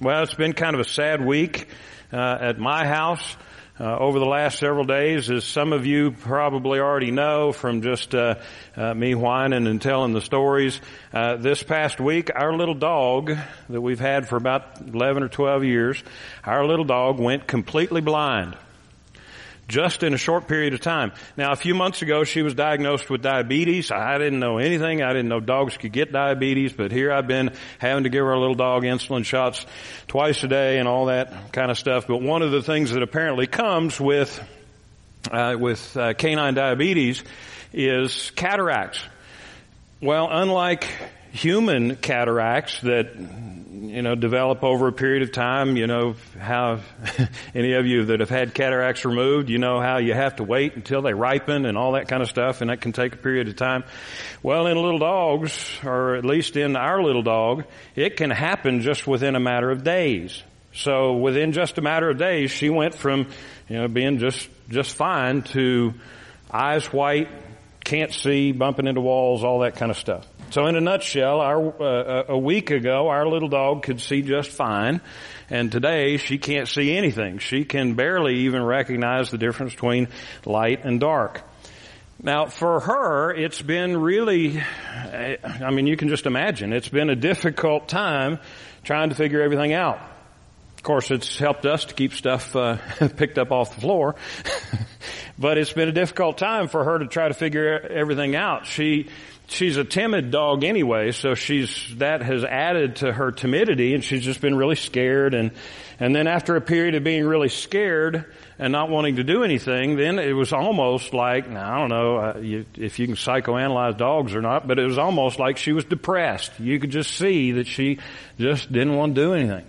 Well, it's been kind of a sad week uh, at my house. Uh, over the last several days, as some of you probably already know from just uh, uh me whining and telling the stories, uh, this past week, our little dog that we've had for about 11 or 12 years, our little dog went completely blind just in a short period of time. Now, a few months ago, she was diagnosed with diabetes. I didn't know anything. I didn't know dogs could get diabetes, but here I've been having to give our little dog insulin shots twice a day and all that kind of stuff. But one of the things that apparently comes with uh, with uh, canine diabetes is cataracts. Well, unlike human cataracts that you know, develop over a period of time. You know, how any of you that have had cataracts removed, you know how you have to wait until they ripen and all that kind of stuff, and that can take a period of time. Well, in little dogs, or at least in our little dog, it can happen just within a matter of days. So within just a matter of days, she went from, you know, being just, just fine to eyes white, can't see, bumping into walls, all that kind of stuff. So in a nutshell, our, uh, a week ago, our little dog could see just fine. And today, she can't see anything. She can barely even recognize the difference between light and dark. Now, for her, it's been really, I mean, you can just imagine, it's been a difficult time trying to figure everything out. Of course, it's helped us to keep stuff uh, picked up off the floor. but it's been a difficult time for her to try to figure everything out. She, she's a timid dog anyway, so she's, that has added to her timidity and she's just been really scared and, and then after a period of being really scared and not wanting to do anything, then it was almost like, now I don't know uh, you, if you can psychoanalyze dogs or not, but it was almost like she was depressed. You could just see that she just didn't want to do anything.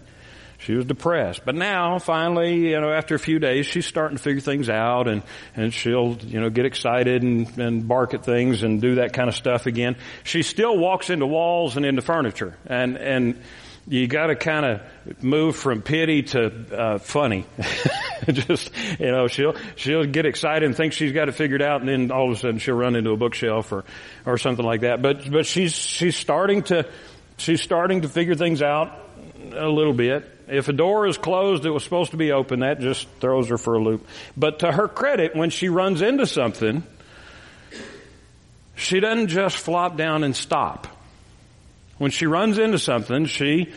She was depressed. But now, finally, you know, after a few days, she's starting to figure things out and, and she'll, you know, get excited and, and bark at things and do that kind of stuff again. She still walks into walls and into furniture. And, and you gotta kind of move from pity to, uh, funny. Just, you know, she'll, she'll get excited and think she's got it figured out and then all of a sudden she'll run into a bookshelf or, or something like that. But, but she's, she's starting to, she's starting to figure things out a little bit. If a door is closed, it was supposed to be open. That just throws her for a loop. But to her credit, when she runs into something, she doesn't just flop down and stop. When she runs into something, she,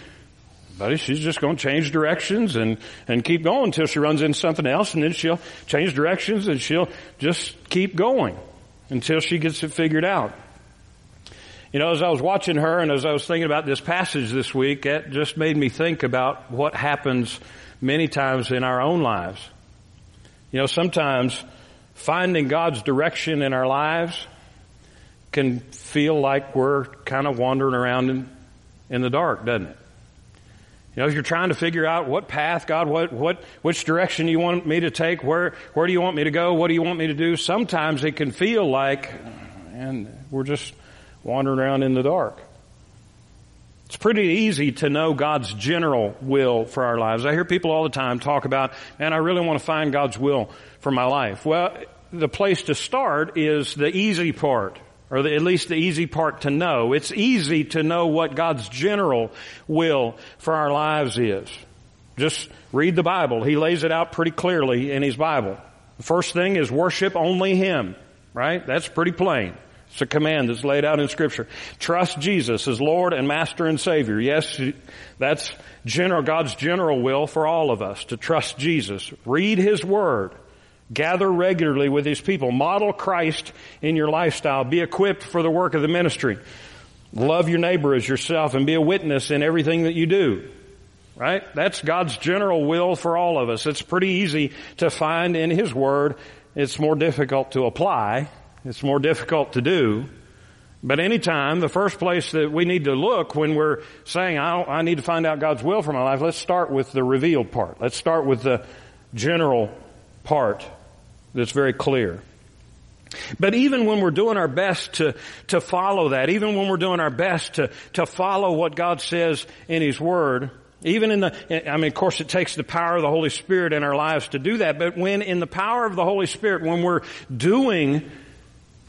buddy, she's just going to change directions and, and keep going until she runs into something else and then she'll change directions and she'll just keep going until she gets it figured out. You know, as I was watching her and as I was thinking about this passage this week, it just made me think about what happens many times in our own lives. You know, sometimes finding God's direction in our lives can feel like we're kind of wandering around in, in the dark, doesn't it? You know, if you're trying to figure out what path, God, what, what, which direction you want me to take, where, where do you want me to go, what do you want me to do, sometimes it can feel like, and we're just wandering around in the dark. It's pretty easy to know God's general will for our lives. I hear people all the time talk about, man, I really want to find God's will for my life. Well, the place to start is the easy part, or the, at least the easy part to know. It's easy to know what God's general will for our lives is. Just read the Bible. He lays it out pretty clearly in His Bible. The first thing is worship only Him, right? That's pretty plain. It's a command that's laid out in scripture. Trust Jesus as Lord and Master and Savior. Yes, that's general, God's general will for all of us to trust Jesus. Read His Word. Gather regularly with His people. Model Christ in your lifestyle. Be equipped for the work of the ministry. Love your neighbor as yourself and be a witness in everything that you do. Right? That's God's general will for all of us. It's pretty easy to find in His Word. It's more difficult to apply it's more difficult to do. But anytime, the first place that we need to look when we're saying, I, I, need to find out God's will for my life, let's start with the revealed part. Let's start with the general part that's very clear. But even when we're doing our best to, to follow that, even when we're doing our best to, to follow what God says in His Word, even in the, I mean, of course it takes the power of the Holy Spirit in our lives to do that, but when in the power of the Holy Spirit, when we're doing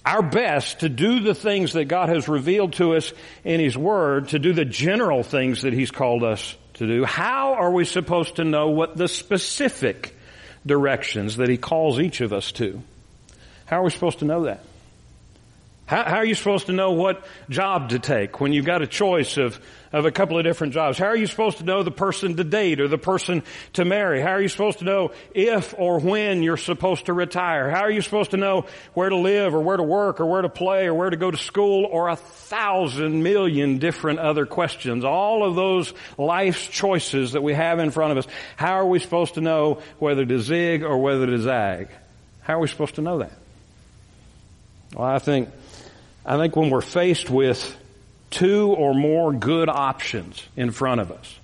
our best to do the things that God has revealed to us in His Word, to do the general things that He's called us to do, how are we supposed to know what the specific directions that He calls each of us to? How are we supposed to know that? How, how, are you supposed to know what job to take when you've got a choice of, of a couple of different jobs? How are you supposed to know the person to date or the person to marry? How are you supposed to know if or when you're supposed to retire? How are you supposed to know where to live or where to work or where to play or where to go to school or a thousand million different other questions? All of those life's choices that we have in front of us. How are we supposed to know whether to zig or whether to zag? How are we supposed to know that? Well, I think I think when we're faced with two or more good options in front of us,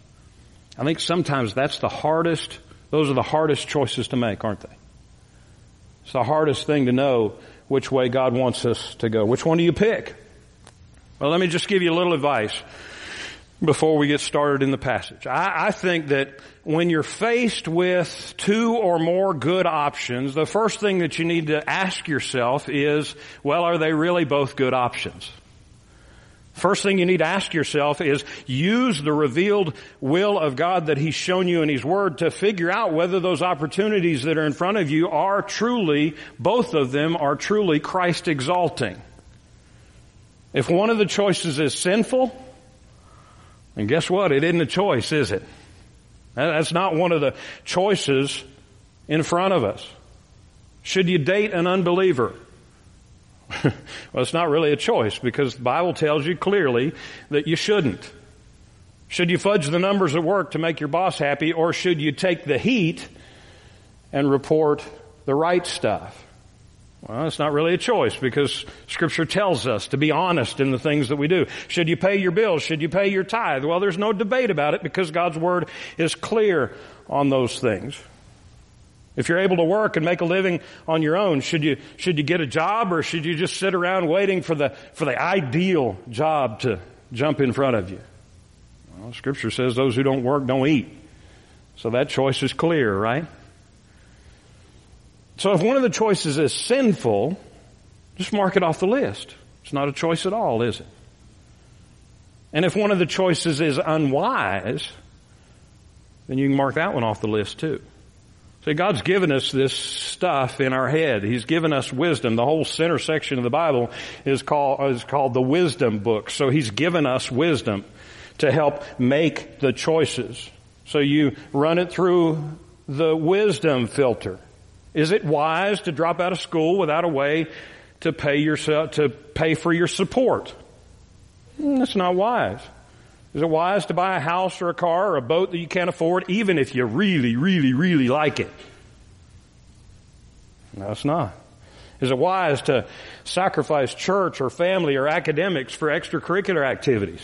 I think sometimes that's the hardest, those are the hardest choices to make, aren't they? It's the hardest thing to know which way God wants us to go. Which one do you pick? Well, let me just give you a little advice before we get started in the passage. I, I, think that when you're faced with two or more good options, the first thing that you need to ask yourself is, well, are they really both good options? First thing you need to ask yourself is use the revealed will of God that He's shown you in His Word to figure out whether those opportunities that are in front of you are truly, both of them are truly Christ exalting. If one of the choices is sinful, and guess what? It isn't a choice, is it? That's not one of the choices in front of us. Should you date an unbeliever? well, it's not really a choice because the Bible tells you clearly that you shouldn't. Should you fudge the numbers at work to make your boss happy or should you take the heat and report the right stuff? Well, it's not really a choice because scripture tells us to be honest in the things that we do. Should you pay your bills? Should you pay your tithe? Well, there's no debate about it because God's word is clear on those things. If you're able to work and make a living on your own, should you, should you get a job or should you just sit around waiting for the, for the ideal job to jump in front of you? Well, scripture says those who don't work don't eat. So that choice is clear, right? So if one of the choices is sinful, just mark it off the list. It's not a choice at all, is it? And if one of the choices is unwise, then you can mark that one off the list too. See, God's given us this stuff in our head. He's given us wisdom. The whole center section of the Bible is called, is called the wisdom book. So He's given us wisdom to help make the choices. So you run it through the wisdom filter. Is it wise to drop out of school without a way to pay yourself, to pay for your support? Hmm, that's not wise. Is it wise to buy a house or a car or a boat that you can't afford even if you really, really, really like it? No, it's not. Is it wise to sacrifice church or family or academics for extracurricular activities?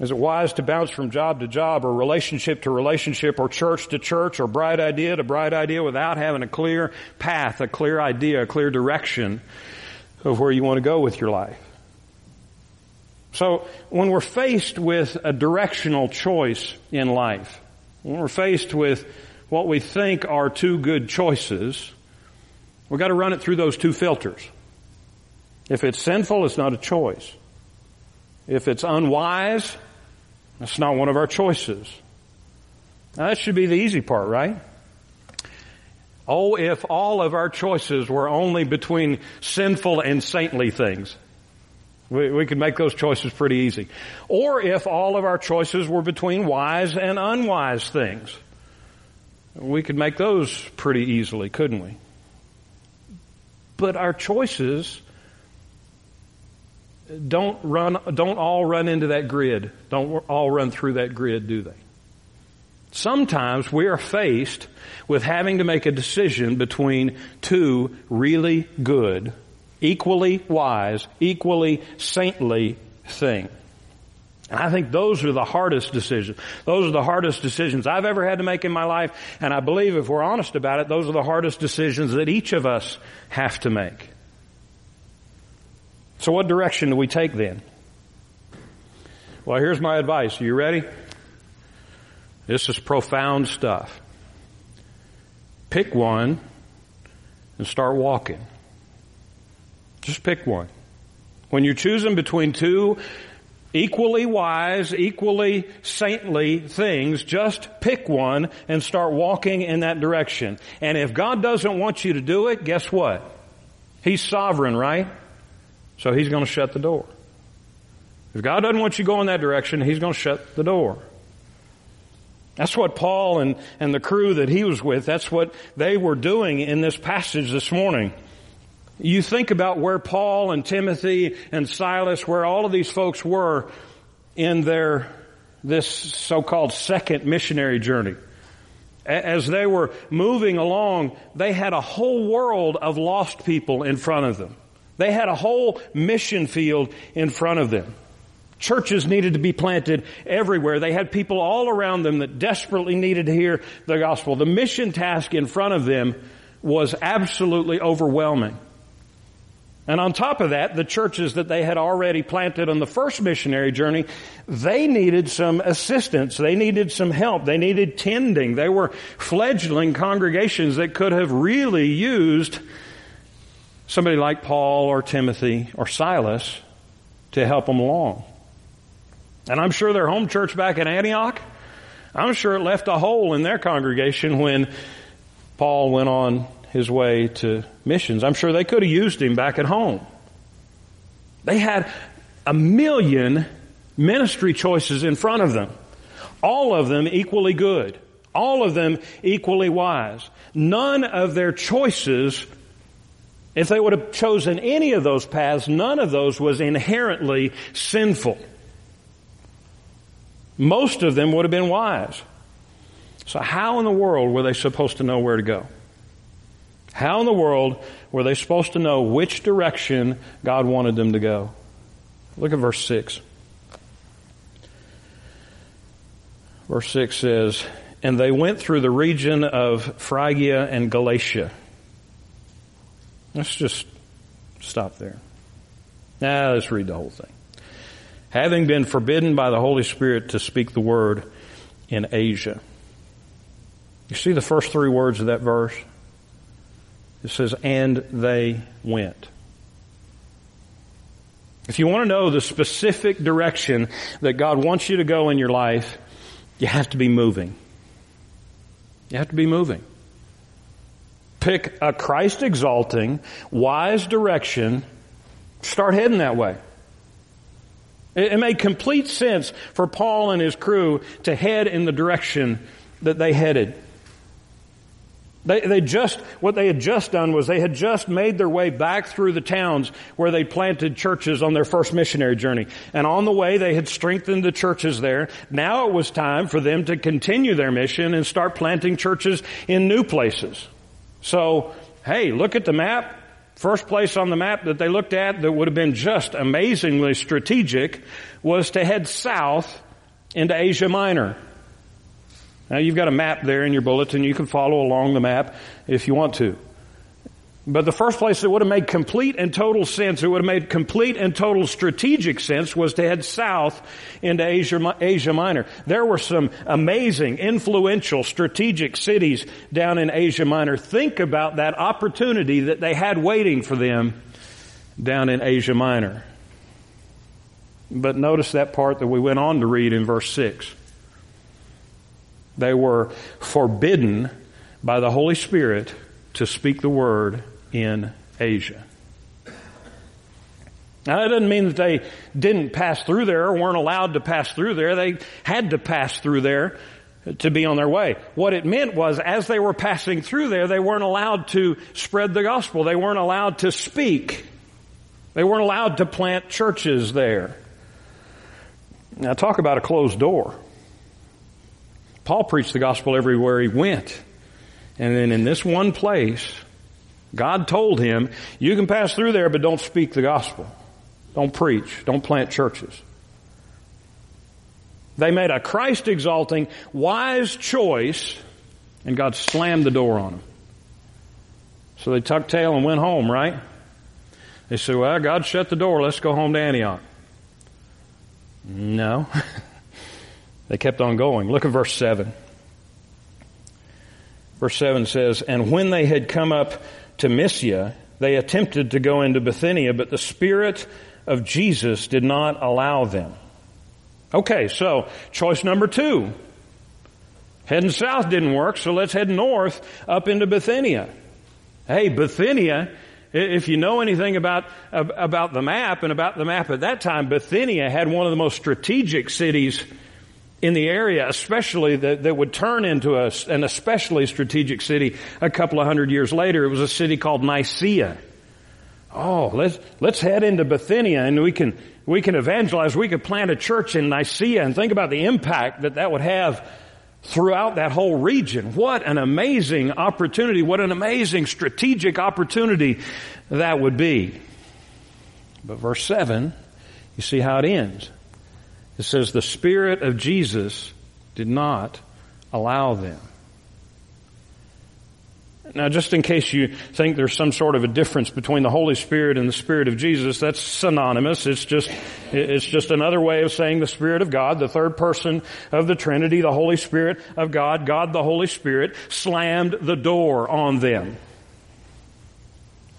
Is it wise to bounce from job to job or relationship to relationship or church to church or bright idea to bright idea without having a clear path, a clear idea, a clear direction of where you want to go with your life? So when we're faced with a directional choice in life, when we're faced with what we think are two good choices, we've got to run it through those two filters. If it's sinful, it's not a choice. If it's unwise, that's not one of our choices. Now that should be the easy part, right? Oh, if all of our choices were only between sinful and saintly things. We, we could make those choices pretty easy. Or if all of our choices were between wise and unwise things. We could make those pretty easily, couldn't we? But our choices don't run, don't all run into that grid. Don't all run through that grid, do they? Sometimes we are faced with having to make a decision between two really good, equally wise, equally saintly thing. And I think those are the hardest decisions. Those are the hardest decisions I've ever had to make in my life. And I believe if we're honest about it, those are the hardest decisions that each of us have to make. So what direction do we take then? Well, here's my advice. Are you ready? This is profound stuff. Pick one and start walking. Just pick one. When you're choosing between two equally wise, equally saintly things, just pick one and start walking in that direction. And if God doesn't want you to do it, guess what? He's sovereign, right? So He's going to shut the door. If God doesn't want you to go in that direction, He's going to shut the door. That's what Paul and, and the crew that he was with, that's what they were doing in this passage this morning. You think about where Paul and Timothy and Silas, where all of these folks were in their, this so-called second missionary journey. As they were moving along, they had a whole world of lost people in front of them. They had a whole mission field in front of them. Churches needed to be planted everywhere. They had people all around them that desperately needed to hear the gospel. The mission task in front of them was absolutely overwhelming. And on top of that, the churches that they had already planted on the first missionary journey, they needed some assistance. They needed some help. They needed tending. They were fledgling congregations that could have really used somebody like Paul or Timothy or Silas to help them along. And I'm sure their home church back in Antioch, I'm sure it left a hole in their congregation when Paul went on his way to missions. I'm sure they could have used him back at home. They had a million ministry choices in front of them. All of them equally good. All of them equally wise. None of their choices, if they would have chosen any of those paths, none of those was inherently sinful. Most of them would have been wise. So how in the world were they supposed to know where to go? How in the world were they supposed to know which direction God wanted them to go? Look at verse 6. Verse 6 says, And they went through the region of Phrygia and Galatia. Let's just stop there. Now let's read the whole thing having been forbidden by the Holy Spirit to speak the word in Asia. You see the first three words of that verse? It says, and they went. If you want to know the specific direction that God wants you to go in your life, you have to be moving. You have to be moving. Pick a Christ exalting, wise direction, start heading that way. It made complete sense for Paul and his crew to head in the direction that they headed. They, they just, what they had just done was they had just made their way back through the towns where they planted churches on their first missionary journey. And on the way they had strengthened the churches there. Now it was time for them to continue their mission and start planting churches in new places. So, hey, look at the map. First place on the map that they looked at that would have been just amazingly strategic was to head south into Asia Minor. Now you've got a map there in your bulletin. You can follow along the map if you want to. But the first place that would have made complete and total sense, it would have made complete and total strategic sense was to head south into Asia, Asia Minor. There were some amazing, influential, strategic cities down in Asia Minor. Think about that opportunity that they had waiting for them down in Asia Minor. But notice that part that we went on to read in verse 6. They were forbidden by the Holy Spirit to speak the word in Asia. Now that doesn't mean that they didn't pass through there weren't allowed to pass through there. They had to pass through there to be on their way. What it meant was as they were passing through there, they weren't allowed to spread the gospel. They weren't allowed to speak. They weren't allowed to plant churches there. Now talk about a closed door. Paul preached the gospel everywhere he went. And then in this one place, God told him, you can pass through there, but don't speak the gospel. Don't preach. Don't plant churches. They made a Christ exalting, wise choice, and God slammed the door on them. So they tucked tail and went home, right? They said, well, God shut the door. Let's go home to Antioch. No. they kept on going. Look at verse 7. Verse 7 says, And when they had come up to Mysia, they attempted to go into Bithynia, but the Spirit of Jesus did not allow them. Okay, so choice number two. Heading south didn't work, so let's head north up into Bithynia. Hey, Bithynia, if you know anything about, about the map and about the map at that time, Bithynia had one of the most strategic cities in the area, especially that, that would turn into a, an especially strategic city a couple of hundred years later. It was a city called Nicaea. Oh, let's, let's head into Bithynia and we can, we can evangelize. We could plant a church in Nicaea and think about the impact that that would have throughout that whole region. What an amazing opportunity. What an amazing strategic opportunity that would be. But verse 7, you see how it ends. It says, the Spirit of Jesus did not allow them. Now, just in case you think there's some sort of a difference between the Holy Spirit and the Spirit of Jesus, that's synonymous. It's just, it's just another way of saying the Spirit of God, the third person of the Trinity, the Holy Spirit of God, God the Holy Spirit, slammed the door on them.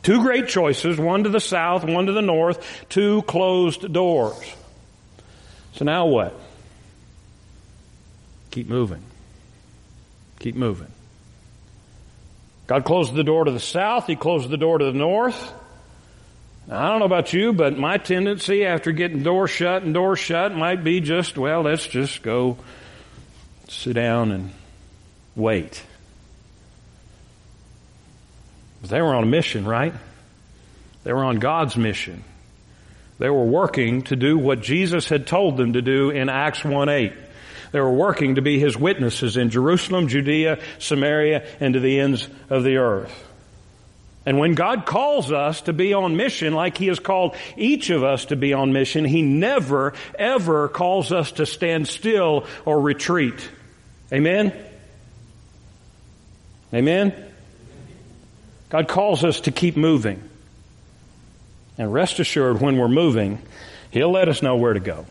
Two great choices, one to the south, one to the north, two closed doors. So now what? Keep moving. Keep moving. God closed the door to the south. He closed the door to the north. Now, I don't know about you, but my tendency after getting doors shut and doors shut might be just, well, let's just go sit down and wait. But they were on a mission, right? They were on God's mission. They were working to do what Jesus had told them to do in Acts 1 8. They were working to be his witnesses in Jerusalem, Judea, Samaria, and to the ends of the earth. And when God calls us to be on mission, like He has called each of us to be on mission, He never, ever calls us to stand still or retreat. Amen? Amen? God calls us to keep moving. And rest assured, when we're moving, He'll let us know where to go.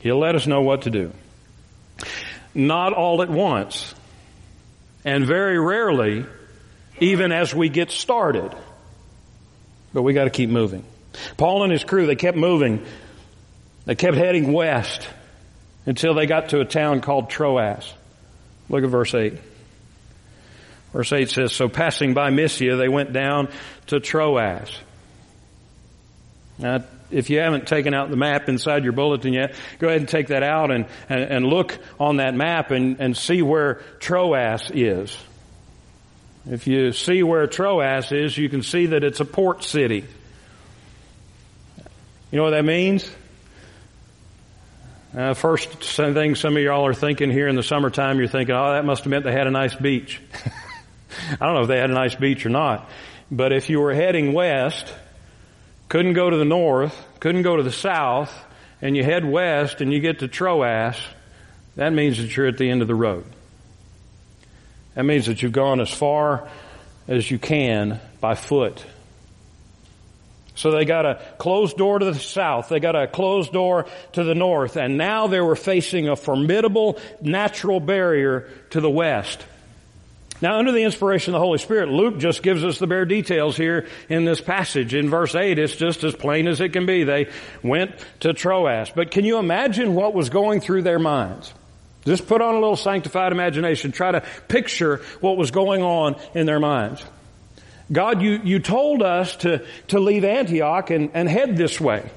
He'll let us know what to do. Not all at once. And very rarely, even as we get started. But we gotta keep moving. Paul and his crew, they kept moving. They kept heading west until they got to a town called Troas. Look at verse 8. Verse 8 says, So passing by Mysia, they went down to Troas. If you haven't taken out the map inside your bulletin yet, go ahead and take that out and, and, and look on that map and, and see where Troas is. If you see where Troas is, you can see that it's a port city. You know what that means? Uh, first thing some of y'all are thinking here in the summertime, you're thinking, oh, that must have meant they had a nice beach. I don't know if they had a nice beach or not. But if you were heading west, couldn't go to the north, couldn't go to the south, and you head west and you get to Troas, that means that you're at the end of the road. That means that you've gone as far as you can by foot. So they got a closed door to the south, they got a closed door to the north, and now they were facing a formidable natural barrier to the west. Now, under the inspiration of the Holy Spirit, Luke just gives us the bare details here in this passage. In verse 8, it's just as plain as it can be. They went to Troas. But can you imagine what was going through their minds? Just put on a little sanctified imagination. Try to picture what was going on in their minds. God, you, you told us to, to leave Antioch and, and head this way.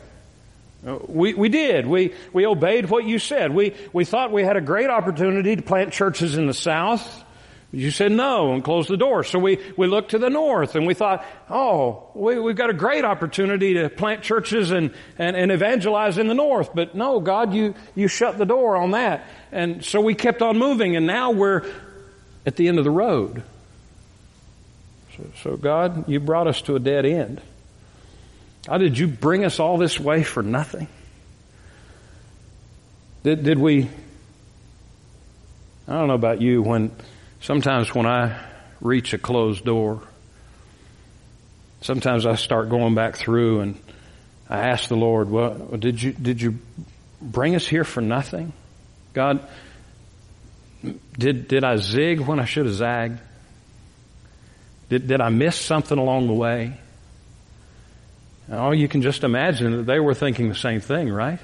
Uh, we, we did. We, we obeyed what you said. We, we thought we had a great opportunity to plant churches in the South. You said no and closed the door. So we, we looked to the north and we thought, oh, we, we've got a great opportunity to plant churches and, and, and evangelize in the north. But no, God, you, you shut the door on that. And so we kept on moving and now we're at the end of the road. So, so God, you brought us to a dead end. How did you bring us all this way for nothing? Did, did we, I don't know about you, when, Sometimes when I reach a closed door, sometimes I start going back through and I ask the Lord, well, did you, did you bring us here for nothing? God, did, did I zig when I should have zagged? Did, did I miss something along the way? Oh, you can just imagine that they were thinking the same thing, right?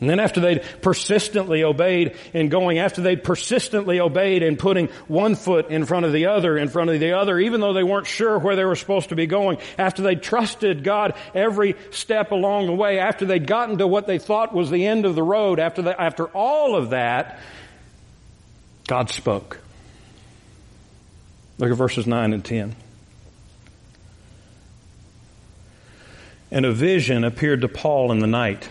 And then after they'd persistently obeyed in going, after they'd persistently obeyed in putting one foot in front of the other, in front of the other, even though they weren't sure where they were supposed to be going, after they trusted God every step along the way, after they'd gotten to what they thought was the end of the road, after, the, after all of that, God spoke. Look at verses 9 and 10. And a vision appeared to Paul in the night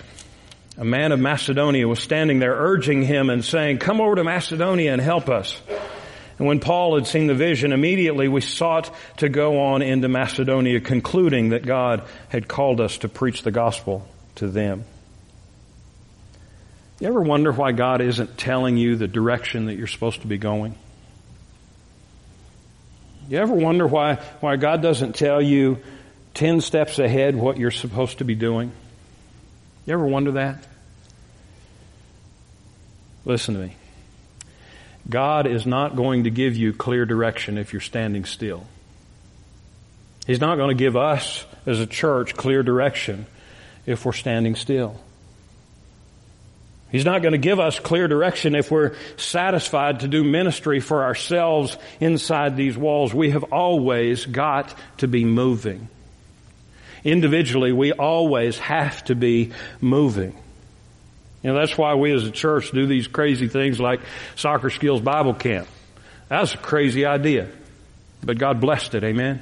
a man of Macedonia was standing there urging him and saying, come over to Macedonia and help us. And when Paul had seen the vision, immediately we sought to go on into Macedonia, concluding that God had called us to preach the gospel to them. You ever wonder why God isn't telling you the direction that you're supposed to be going? You ever wonder why, why God doesn't tell you 10 steps ahead what you're supposed to be doing? You ever wonder that? Listen to me. God is not going to give you clear direction if you're standing still. He's not going to give us as a church clear direction if we're standing still. He's not going to give us clear direction if we're satisfied to do ministry for ourselves inside these walls. We have always got to be moving. Individually, we always have to be moving. You know, that's why we as a church do these crazy things like soccer skills Bible camp. That's a crazy idea. But God blessed it, amen?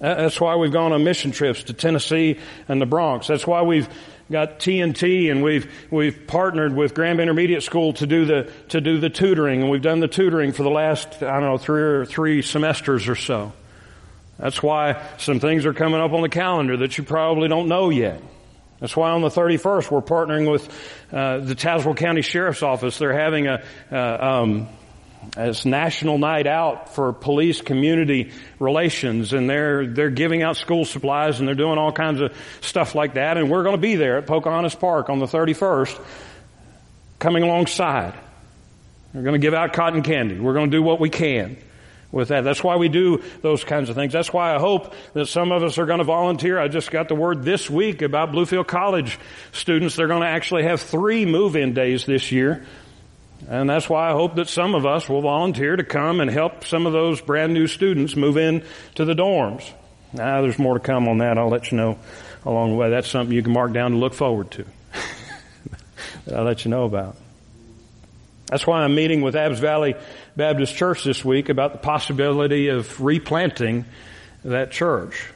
That's why we've gone on mission trips to Tennessee and the Bronx. That's why we've got TNT and we've, we've partnered with Graham Intermediate School to do the, to do the tutoring and we've done the tutoring for the last, I don't know, three or three semesters or so. That's why some things are coming up on the calendar that you probably don't know yet. That's why on the 31st we're partnering with uh, the Tazewell County Sheriff's Office. They're having a, uh, um, it's National Night Out for Police Community Relations, and they're they're giving out school supplies and they're doing all kinds of stuff like that. And we're going to be there at Pocahontas Park on the 31st, coming alongside. We're going to give out cotton candy. We're going to do what we can with that. That's why we do those kinds of things. That's why I hope that some of us are going to volunteer. I just got the word this week about Bluefield College students. They're going to actually have three move-in days this year. And that's why I hope that some of us will volunteer to come and help some of those brand new students move in to the dorms. Now, there's more to come on that. I'll let you know along the way. That's something you can mark down to look forward to. I'll let you know about. That's why I'm meeting with Abbs Valley Baptist Church this week about the possibility of replanting that church.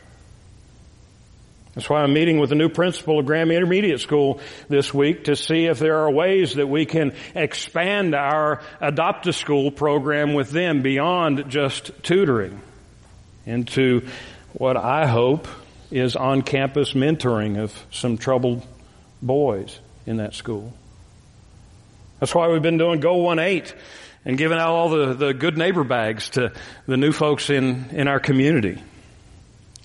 That's why I'm meeting with the new principal of Graham Intermediate School this week to see if there are ways that we can expand our adopt a school program with them beyond just tutoring into what I hope is on campus mentoring of some troubled boys in that school. That's why we've been doing Go 1-8 and giving out all the, the good neighbor bags to the new folks in, in our community.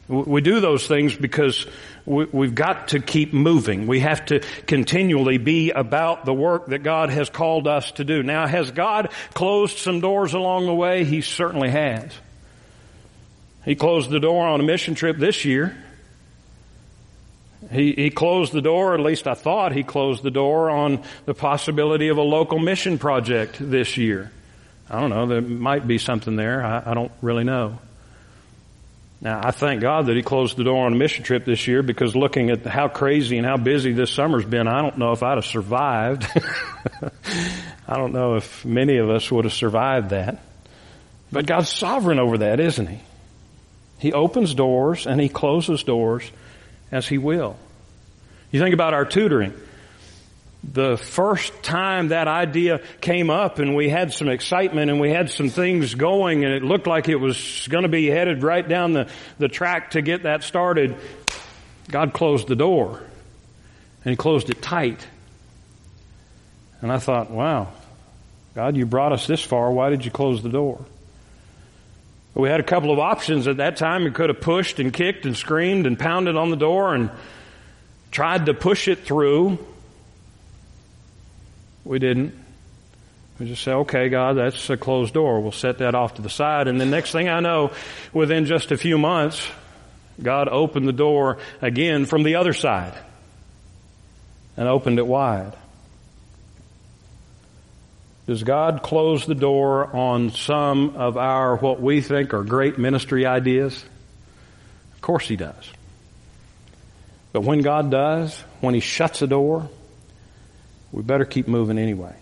We do those things because we've got to keep moving. We have to continually be about the work that God has called us to do. Now, has God closed some doors along the way? He certainly has. He closed the door on a mission trip this year. He, he closed the door, at least I thought he closed the door on the possibility of a local mission project this year. I don't know, there might be something there. I, I don't really know. Now, I thank God that he closed the door on a mission trip this year because looking at how crazy and how busy this summer's been, I don't know if I'd have survived. I don't know if many of us would have survived that. But God's sovereign over that, isn't he? He opens doors and he closes doors as He will. You think about our tutoring. The first time that idea came up and we had some excitement and we had some things going and it looked like it was going to be headed right down the, the track to get that started, God closed the door and He closed it tight. And I thought, wow, God, you brought us this far. Why did you close the door? We had a couple of options at that time. We could have pushed and kicked and screamed and pounded on the door and tried to push it through. We didn't. We just say, okay, God, that's a closed door. We'll set that off to the side. And the next thing I know, within just a few months, God opened the door again from the other side and opened it wide. Does God close the door on some of our, what we think are great ministry ideas? Of course He does. But when God does, when He shuts a door, we better keep moving anyway.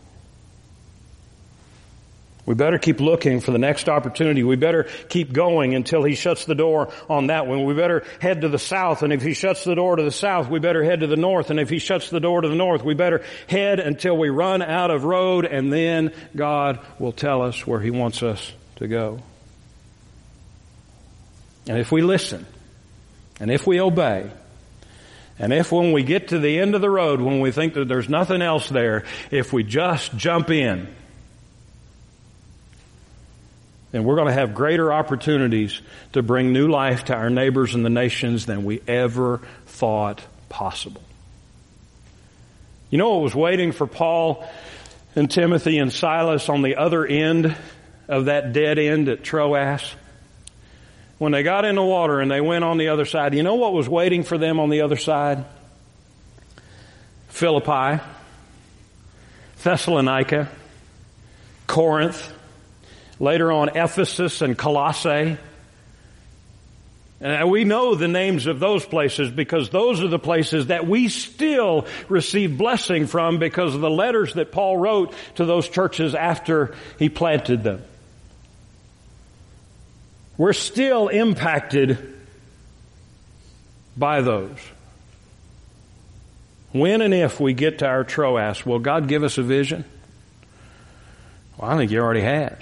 We better keep looking for the next opportunity. We better keep going until he shuts the door on that one. We better head to the south, and if he shuts the door to the south, we better head to the north, and if he shuts the door to the north, we better head until we run out of road, and then God will tell us where he wants us to go. And if we listen, and if we obey, and if when we get to the end of the road, when we think that there's nothing else there, if we just jump in, then we're going to have greater opportunities to bring new life to our neighbors and the nations than we ever thought possible. You know what was waiting for Paul and Timothy and Silas on the other end of that dead end at Troas? When they got in the water and they went on the other side, you know what was waiting for them on the other side? Philippi, Thessalonica, Corinth, Later on, Ephesus and Colossae. And we know the names of those places because those are the places that we still receive blessing from because of the letters that Paul wrote to those churches after he planted them. We're still impacted by those. When and if we get to our Troas, will God give us a vision? Well, I think He already has.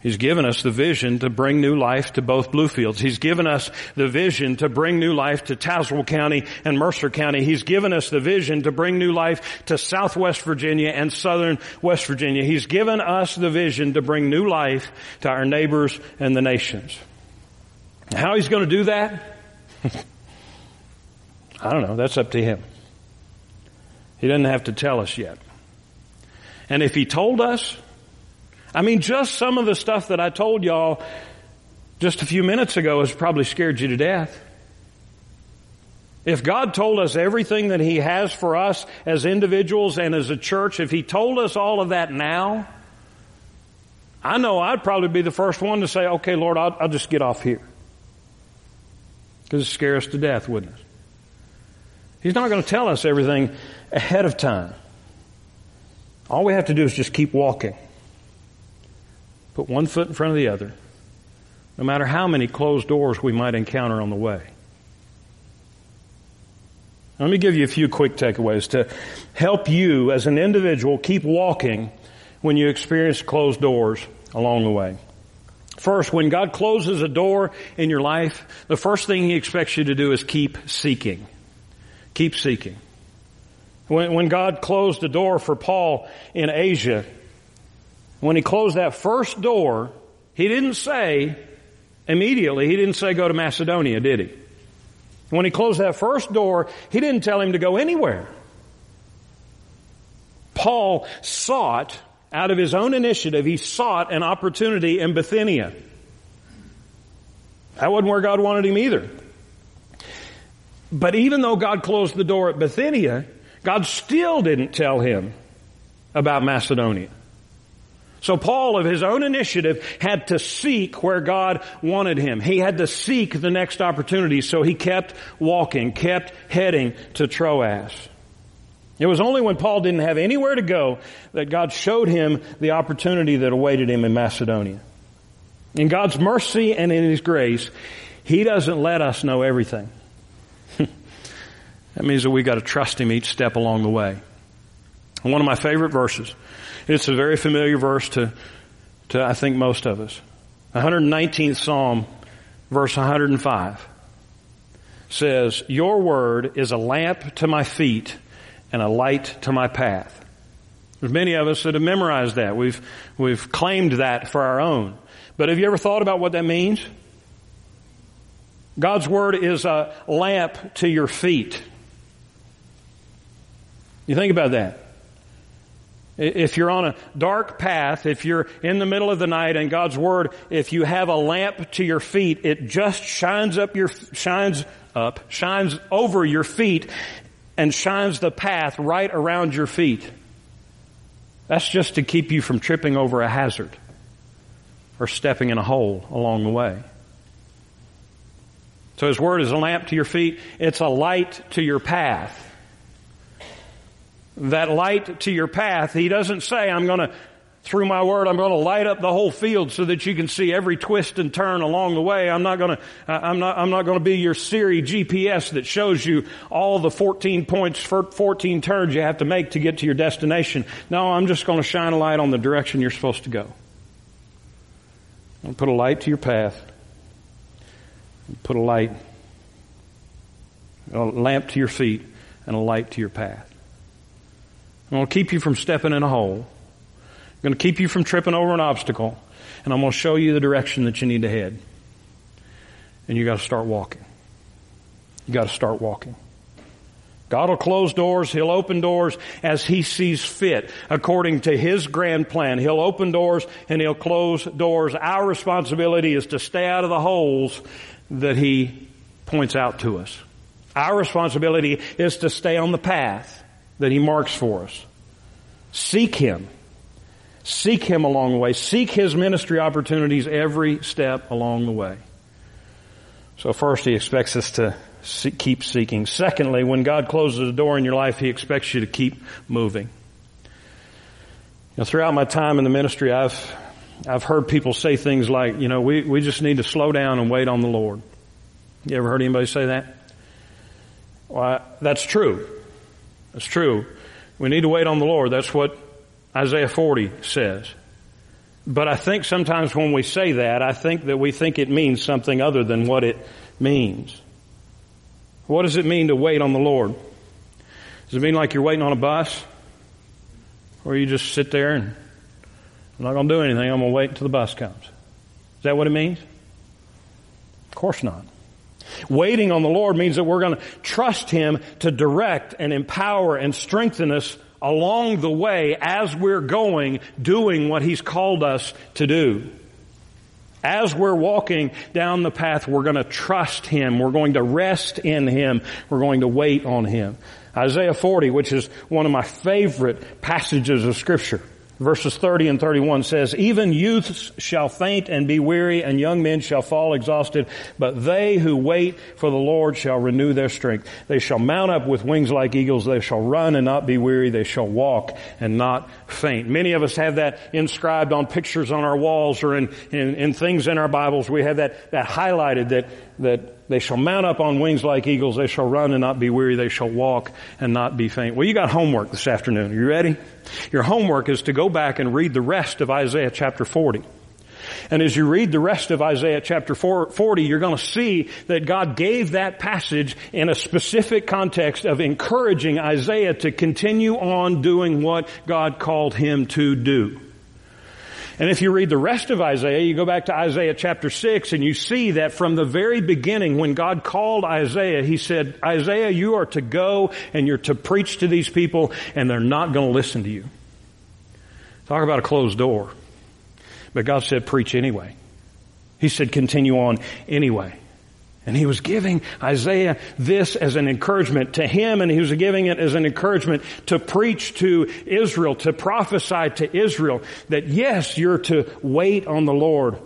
He's given us the vision to bring new life to both Bluefields. He's given us the vision to bring new life to Tazewell County and Mercer County. He's given us the vision to bring new life to Southwest Virginia and Southern West Virginia. He's given us the vision to bring new life to our neighbors and the nations. How he's going to do that? I don't know. That's up to him. He doesn't have to tell us yet. And if he told us, I mean, just some of the stuff that I told y'all just a few minutes ago has probably scared you to death. If God told us everything that He has for us as individuals and as a church, if He told us all of that now, I know I'd probably be the first one to say, okay, Lord, I'll, I'll just get off here. Because it scares us to death, wouldn't it? He's not going to tell us everything ahead of time. All we have to do is just keep walking. Put one foot in front of the other, no matter how many closed doors we might encounter on the way. Let me give you a few quick takeaways to help you as an individual keep walking when you experience closed doors along the way. First, when God closes a door in your life, the first thing He expects you to do is keep seeking. Keep seeking. When, when God closed the door for Paul in Asia, when he closed that first door, he didn't say immediately, he didn't say go to Macedonia, did he? When he closed that first door, he didn't tell him to go anywhere. Paul sought, out of his own initiative, he sought an opportunity in Bithynia. That wasn't where God wanted him either. But even though God closed the door at Bithynia, God still didn't tell him about Macedonia. So Paul, of his own initiative, had to seek where God wanted him. He had to seek the next opportunity, so he kept walking, kept heading to Troas. It was only when Paul didn't have anywhere to go that God showed him the opportunity that awaited him in Macedonia. In God's mercy and in His grace, He doesn't let us know everything. that means that we got to trust Him each step along the way. One of my favorite verses it's a very familiar verse to, to I think most of us. 119th Psalm, verse 105 says, Your word is a lamp to my feet and a light to my path. There's many of us that have memorized that. We've, we've claimed that for our own. But have you ever thought about what that means? God's word is a lamp to your feet. You think about that. If you're on a dark path, if you're in the middle of the night and God's Word, if you have a lamp to your feet, it just shines up your, shines up, shines over your feet and shines the path right around your feet. That's just to keep you from tripping over a hazard or stepping in a hole along the way. So His Word is a lamp to your feet. It's a light to your path that light to your path. He doesn't say, I'm going to, through my word, I'm going to light up the whole field so that you can see every twist and turn along the way. I'm not going to, I'm not, I'm not going to be your Siri GPS that shows you all the 14 points, 14 turns you have to make to get to your destination. No, I'm just going to shine a light on the direction you're supposed to go. I'm put a light to your path. Put a light, a lamp to your feet and a light to your path. I'm going to keep you from stepping in a hole. I'm going to keep you from tripping over an obstacle. And I'm going to show you the direction that you need to head. And you got to start walking. You got to start walking. God will close doors. He'll open doors as He sees fit according to His grand plan. He'll open doors and He'll close doors. Our responsibility is to stay out of the holes that He points out to us. Our responsibility is to stay on the path that He marks for us. Seek Him. Seek Him along the way. Seek His ministry opportunities every step along the way. So first He expects us to keep seeking. Secondly, when God closes a door in your life, He expects you to keep moving. Know, throughout my time in the ministry, I've, I've heard people say things like, you know, we, we just need to slow down and wait on the Lord. You ever heard anybody say that? Well, that's true. That's true. We need to wait on the Lord. That's what Isaiah 40 says. But I think sometimes when we say that, I think that we think it means something other than what it means. What does it mean to wait on the Lord? Does it mean like you're waiting on a bus? Or you just sit there and I'm not going to do anything. I'm going to wait until the bus comes. Is that what it means? Of course not. Waiting on the Lord means that we're going to trust Him to direct and empower and strengthen us along the way as we're going, doing what He's called us to do. As we're walking down the path, we're going to trust Him. We're going to rest in Him. We're going to wait on Him. Isaiah 40, which is one of my favorite passages of Scripture. Verses 30 and 31 says, Even youths shall faint and be weary, and young men shall fall exhausted, but they who wait for the Lord shall renew their strength. They shall mount up with wings like eagles. They shall run and not be weary. They shall walk and not faint. Many of us have that inscribed on pictures on our walls or in, in, in things in our Bibles. We have that, that highlighted that, that they shall mount up on wings like eagles. They shall run and not be weary. They shall walk and not be faint. Well, you got homework this afternoon. Are you ready? Your homework is to go back and read the rest of Isaiah chapter 40. And as you read the rest of Isaiah chapter 40, you're going to see that God gave that passage in a specific context of encouraging Isaiah to continue on doing what God called him to do. And if you read the rest of Isaiah, you go back to Isaiah chapter 6 and you see that from the very beginning when God called Isaiah, He said, Isaiah, you are to go and you're to preach to these people and they're not going to listen to you. Talk about a closed door. But God said, preach anyway. He said, continue on anyway. And he was giving Isaiah this as an encouragement to him and he was giving it as an encouragement to preach to Israel, to prophesy to Israel that yes, you're to wait on the Lord.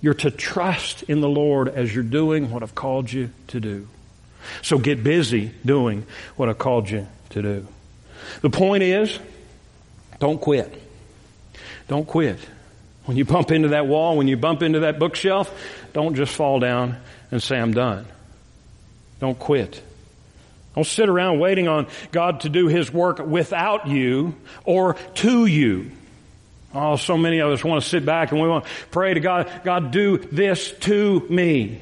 You're to trust in the Lord as you're doing what I've called you to do. So get busy doing what I've called you to do. The point is, don't quit. Don't quit. When you bump into that wall, when you bump into that bookshelf, don't just fall down and say, I'm done. Don't quit. Don't sit around waiting on God to do His work without you or to you. Oh, so many of us want to sit back and we want to pray to God, God, do this to me.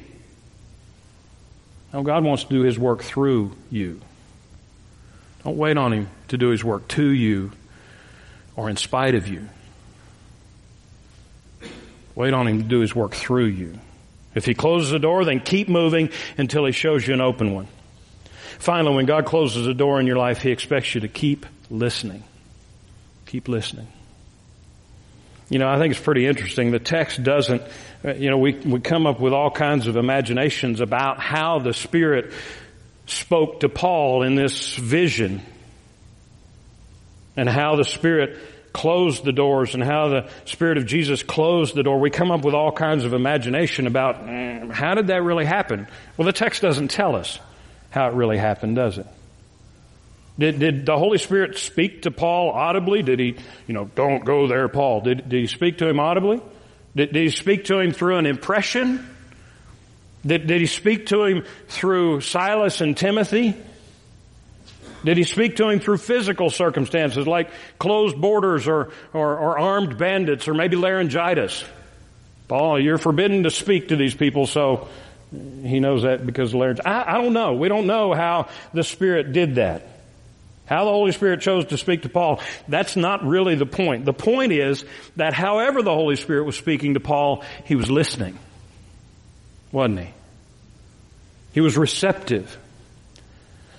No, God wants to do His work through you. Don't wait on Him to do His work to you or in spite of you. Wait on Him to do His work through you. If he closes the door, then keep moving until he shows you an open one. Finally, when God closes a door in your life, he expects you to keep listening. Keep listening. You know, I think it's pretty interesting. The text doesn't, uh, you know, we, we come up with all kinds of imaginations about how the Spirit spoke to Paul in this vision and how the Spirit closed the doors and how the Spirit of Jesus closed the door. We come up with all kinds of imagination about mm, how did that really happen? Well, the text doesn't tell us how it really happened, does it? Did, did the Holy Spirit speak to Paul audibly? Did he, you know, don't go there, Paul? Did, did he speak to him audibly? Did, did he speak to him through an impression? Did, did he speak to him through Silas and Timothy? Did he speak to him through physical circumstances like closed borders or, or, or, armed bandits or maybe laryngitis? Paul, you're forbidden to speak to these people, so he knows that because of laryngitis. I, I don't know. We don't know how the Spirit did that. How the Holy Spirit chose to speak to Paul, that's not really the point. The point is that however the Holy Spirit was speaking to Paul, he was listening. Wasn't he? He was receptive.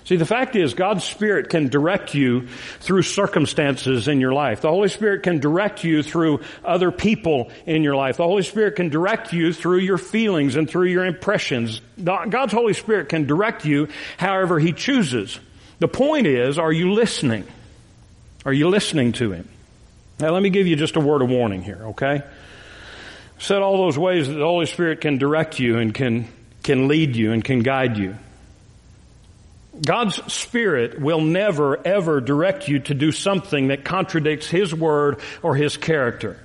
See, the fact is God's Spirit can direct you through circumstances in your life. The Holy Spirit can direct you through other people in your life. The Holy Spirit can direct you through your feelings and through your impressions. God's Holy Spirit can direct you however He chooses. The point is, are you listening? Are you listening to Him? Now let me give you just a word of warning here, okay? Said all those ways that the Holy Spirit can direct you and can, can lead you and can guide you. God's Spirit will never ever direct you to do something that contradicts His Word or His character.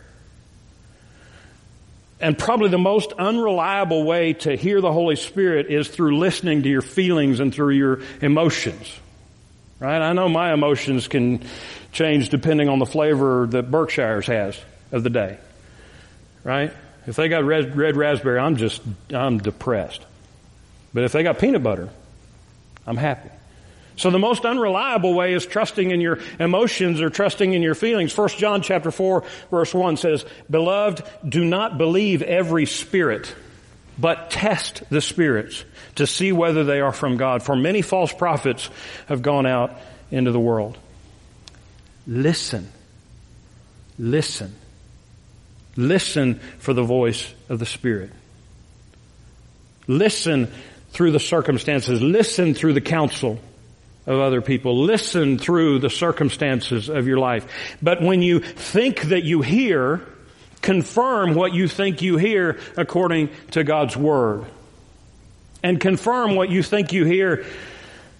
And probably the most unreliable way to hear the Holy Spirit is through listening to your feelings and through your emotions. Right? I know my emotions can change depending on the flavor that Berkshire's has of the day. Right? If they got red, red raspberry, I'm just, I'm depressed. But if they got peanut butter, I'm happy. So the most unreliable way is trusting in your emotions or trusting in your feelings. First John chapter 4 verse 1 says, Beloved, do not believe every spirit, but test the spirits to see whether they are from God. For many false prophets have gone out into the world. Listen. Listen. Listen for the voice of the Spirit. Listen through the circumstances. Listen through the counsel of other people. Listen through the circumstances of your life. But when you think that you hear, confirm what you think you hear according to God's Word. And confirm what you think you hear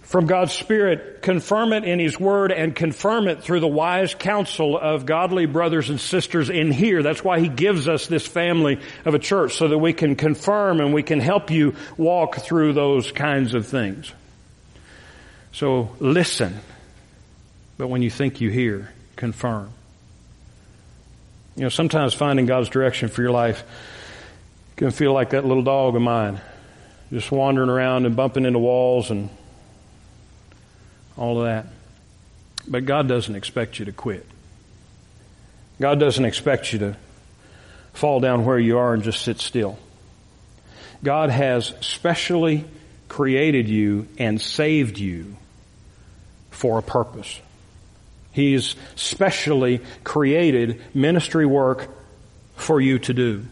from God's Spirit, confirm it in His Word and confirm it through the wise counsel of godly brothers and sisters in here. That's why He gives us this family of a church so that we can confirm and we can help you walk through those kinds of things. So listen, but when you think you hear, confirm. You know, sometimes finding God's direction for your life can feel like that little dog of mine, just wandering around and bumping into walls and all of that. But God doesn't expect you to quit. God doesn't expect you to fall down where you are and just sit still. God has specially created you and saved you for a purpose. He's specially created ministry work for you to do.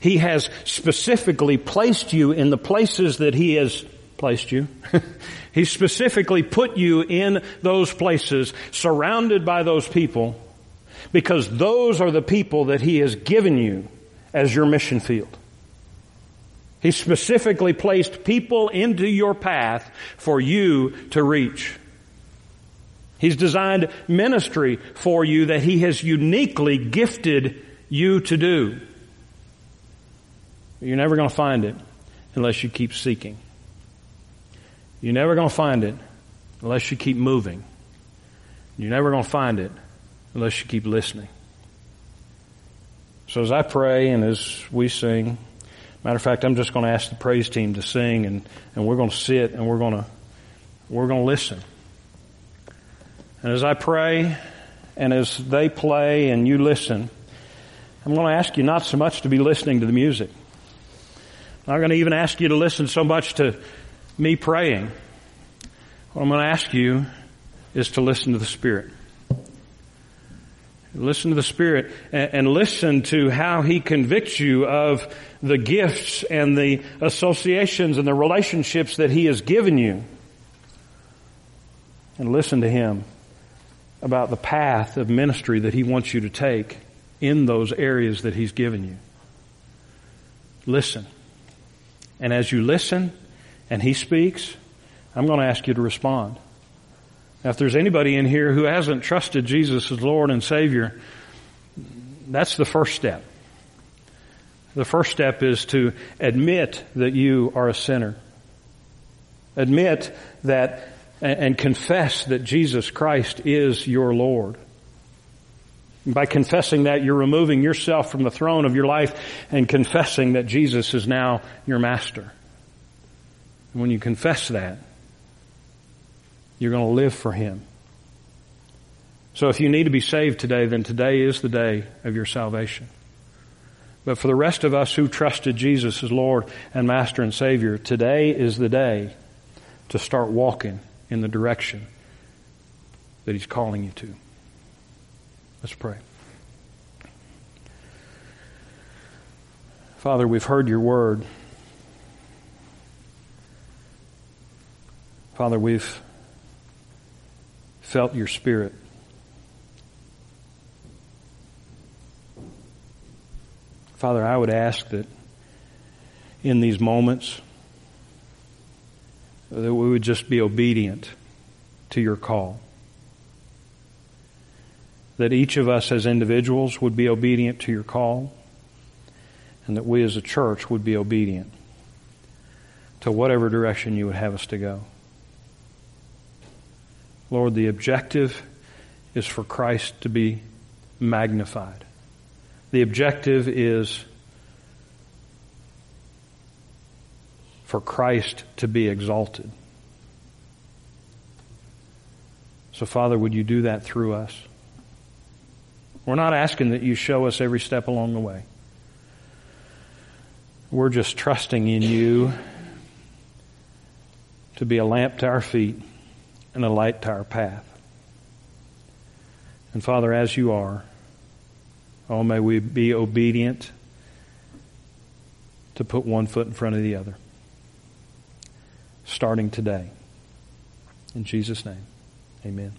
He has specifically placed you in the places that He has placed you. he specifically put you in those places, surrounded by those people, because those are the people that He has given you as your mission field. He specifically placed people into your path for you to reach. He's designed ministry for you that He has uniquely gifted you to do. You're never going to find it unless you keep seeking. You're never going to find it unless you keep moving. You're never going to find it unless you keep listening. So as I pray and as we sing, matter of fact, I'm just going to ask the praise team to sing and, and we're going to sit and we're going to, we're going to listen. And as I pray and as they play and you listen, I'm going to ask you not so much to be listening to the music. I'm not going to even ask you to listen so much to me praying. What I'm going to ask you is to listen to the Spirit. Listen to the Spirit and, listen to how He convicts you of the gifts and the associations and the relationships that He has given you. And listen to Him about the path of ministry that He wants you to take in those areas that He's given you. Listen. And as you listen and He speaks, I'm going to ask you to respond. Now, if there's anybody in here who hasn't trusted Jesus as Lord and Savior, that's the first step. The first step is to admit that you are a sinner. Admit that and confess that Jesus Christ is your Lord. By confessing that, you're removing yourself from the throne of your life and confessing that Jesus is now your master. And when you confess that, you're going to live for Him. So if you need to be saved today, then today is the day of your salvation. But for the rest of us who trusted Jesus as Lord and Master and Savior, today is the day to start walking in the direction that He's calling you to. Let's pray. Father, we've heard your word. Father, we've felt your spirit. Father, I would ask that in these moments that we would just be obedient to your call. That each of us as individuals would be obedient to your call and that we as a church would be obedient to whatever direction you would have us to go. Lord, the objective is for Christ to be magnified. The objective is for Christ to be exalted. So, Father, would you do that through us? We're not asking that you show us every step along the way. We're just trusting in you to be a lamp to our feet and a light to our path. And Father, as you are, oh, may we be obedient to put one foot in front of the other, starting today. In Jesus' name, amen.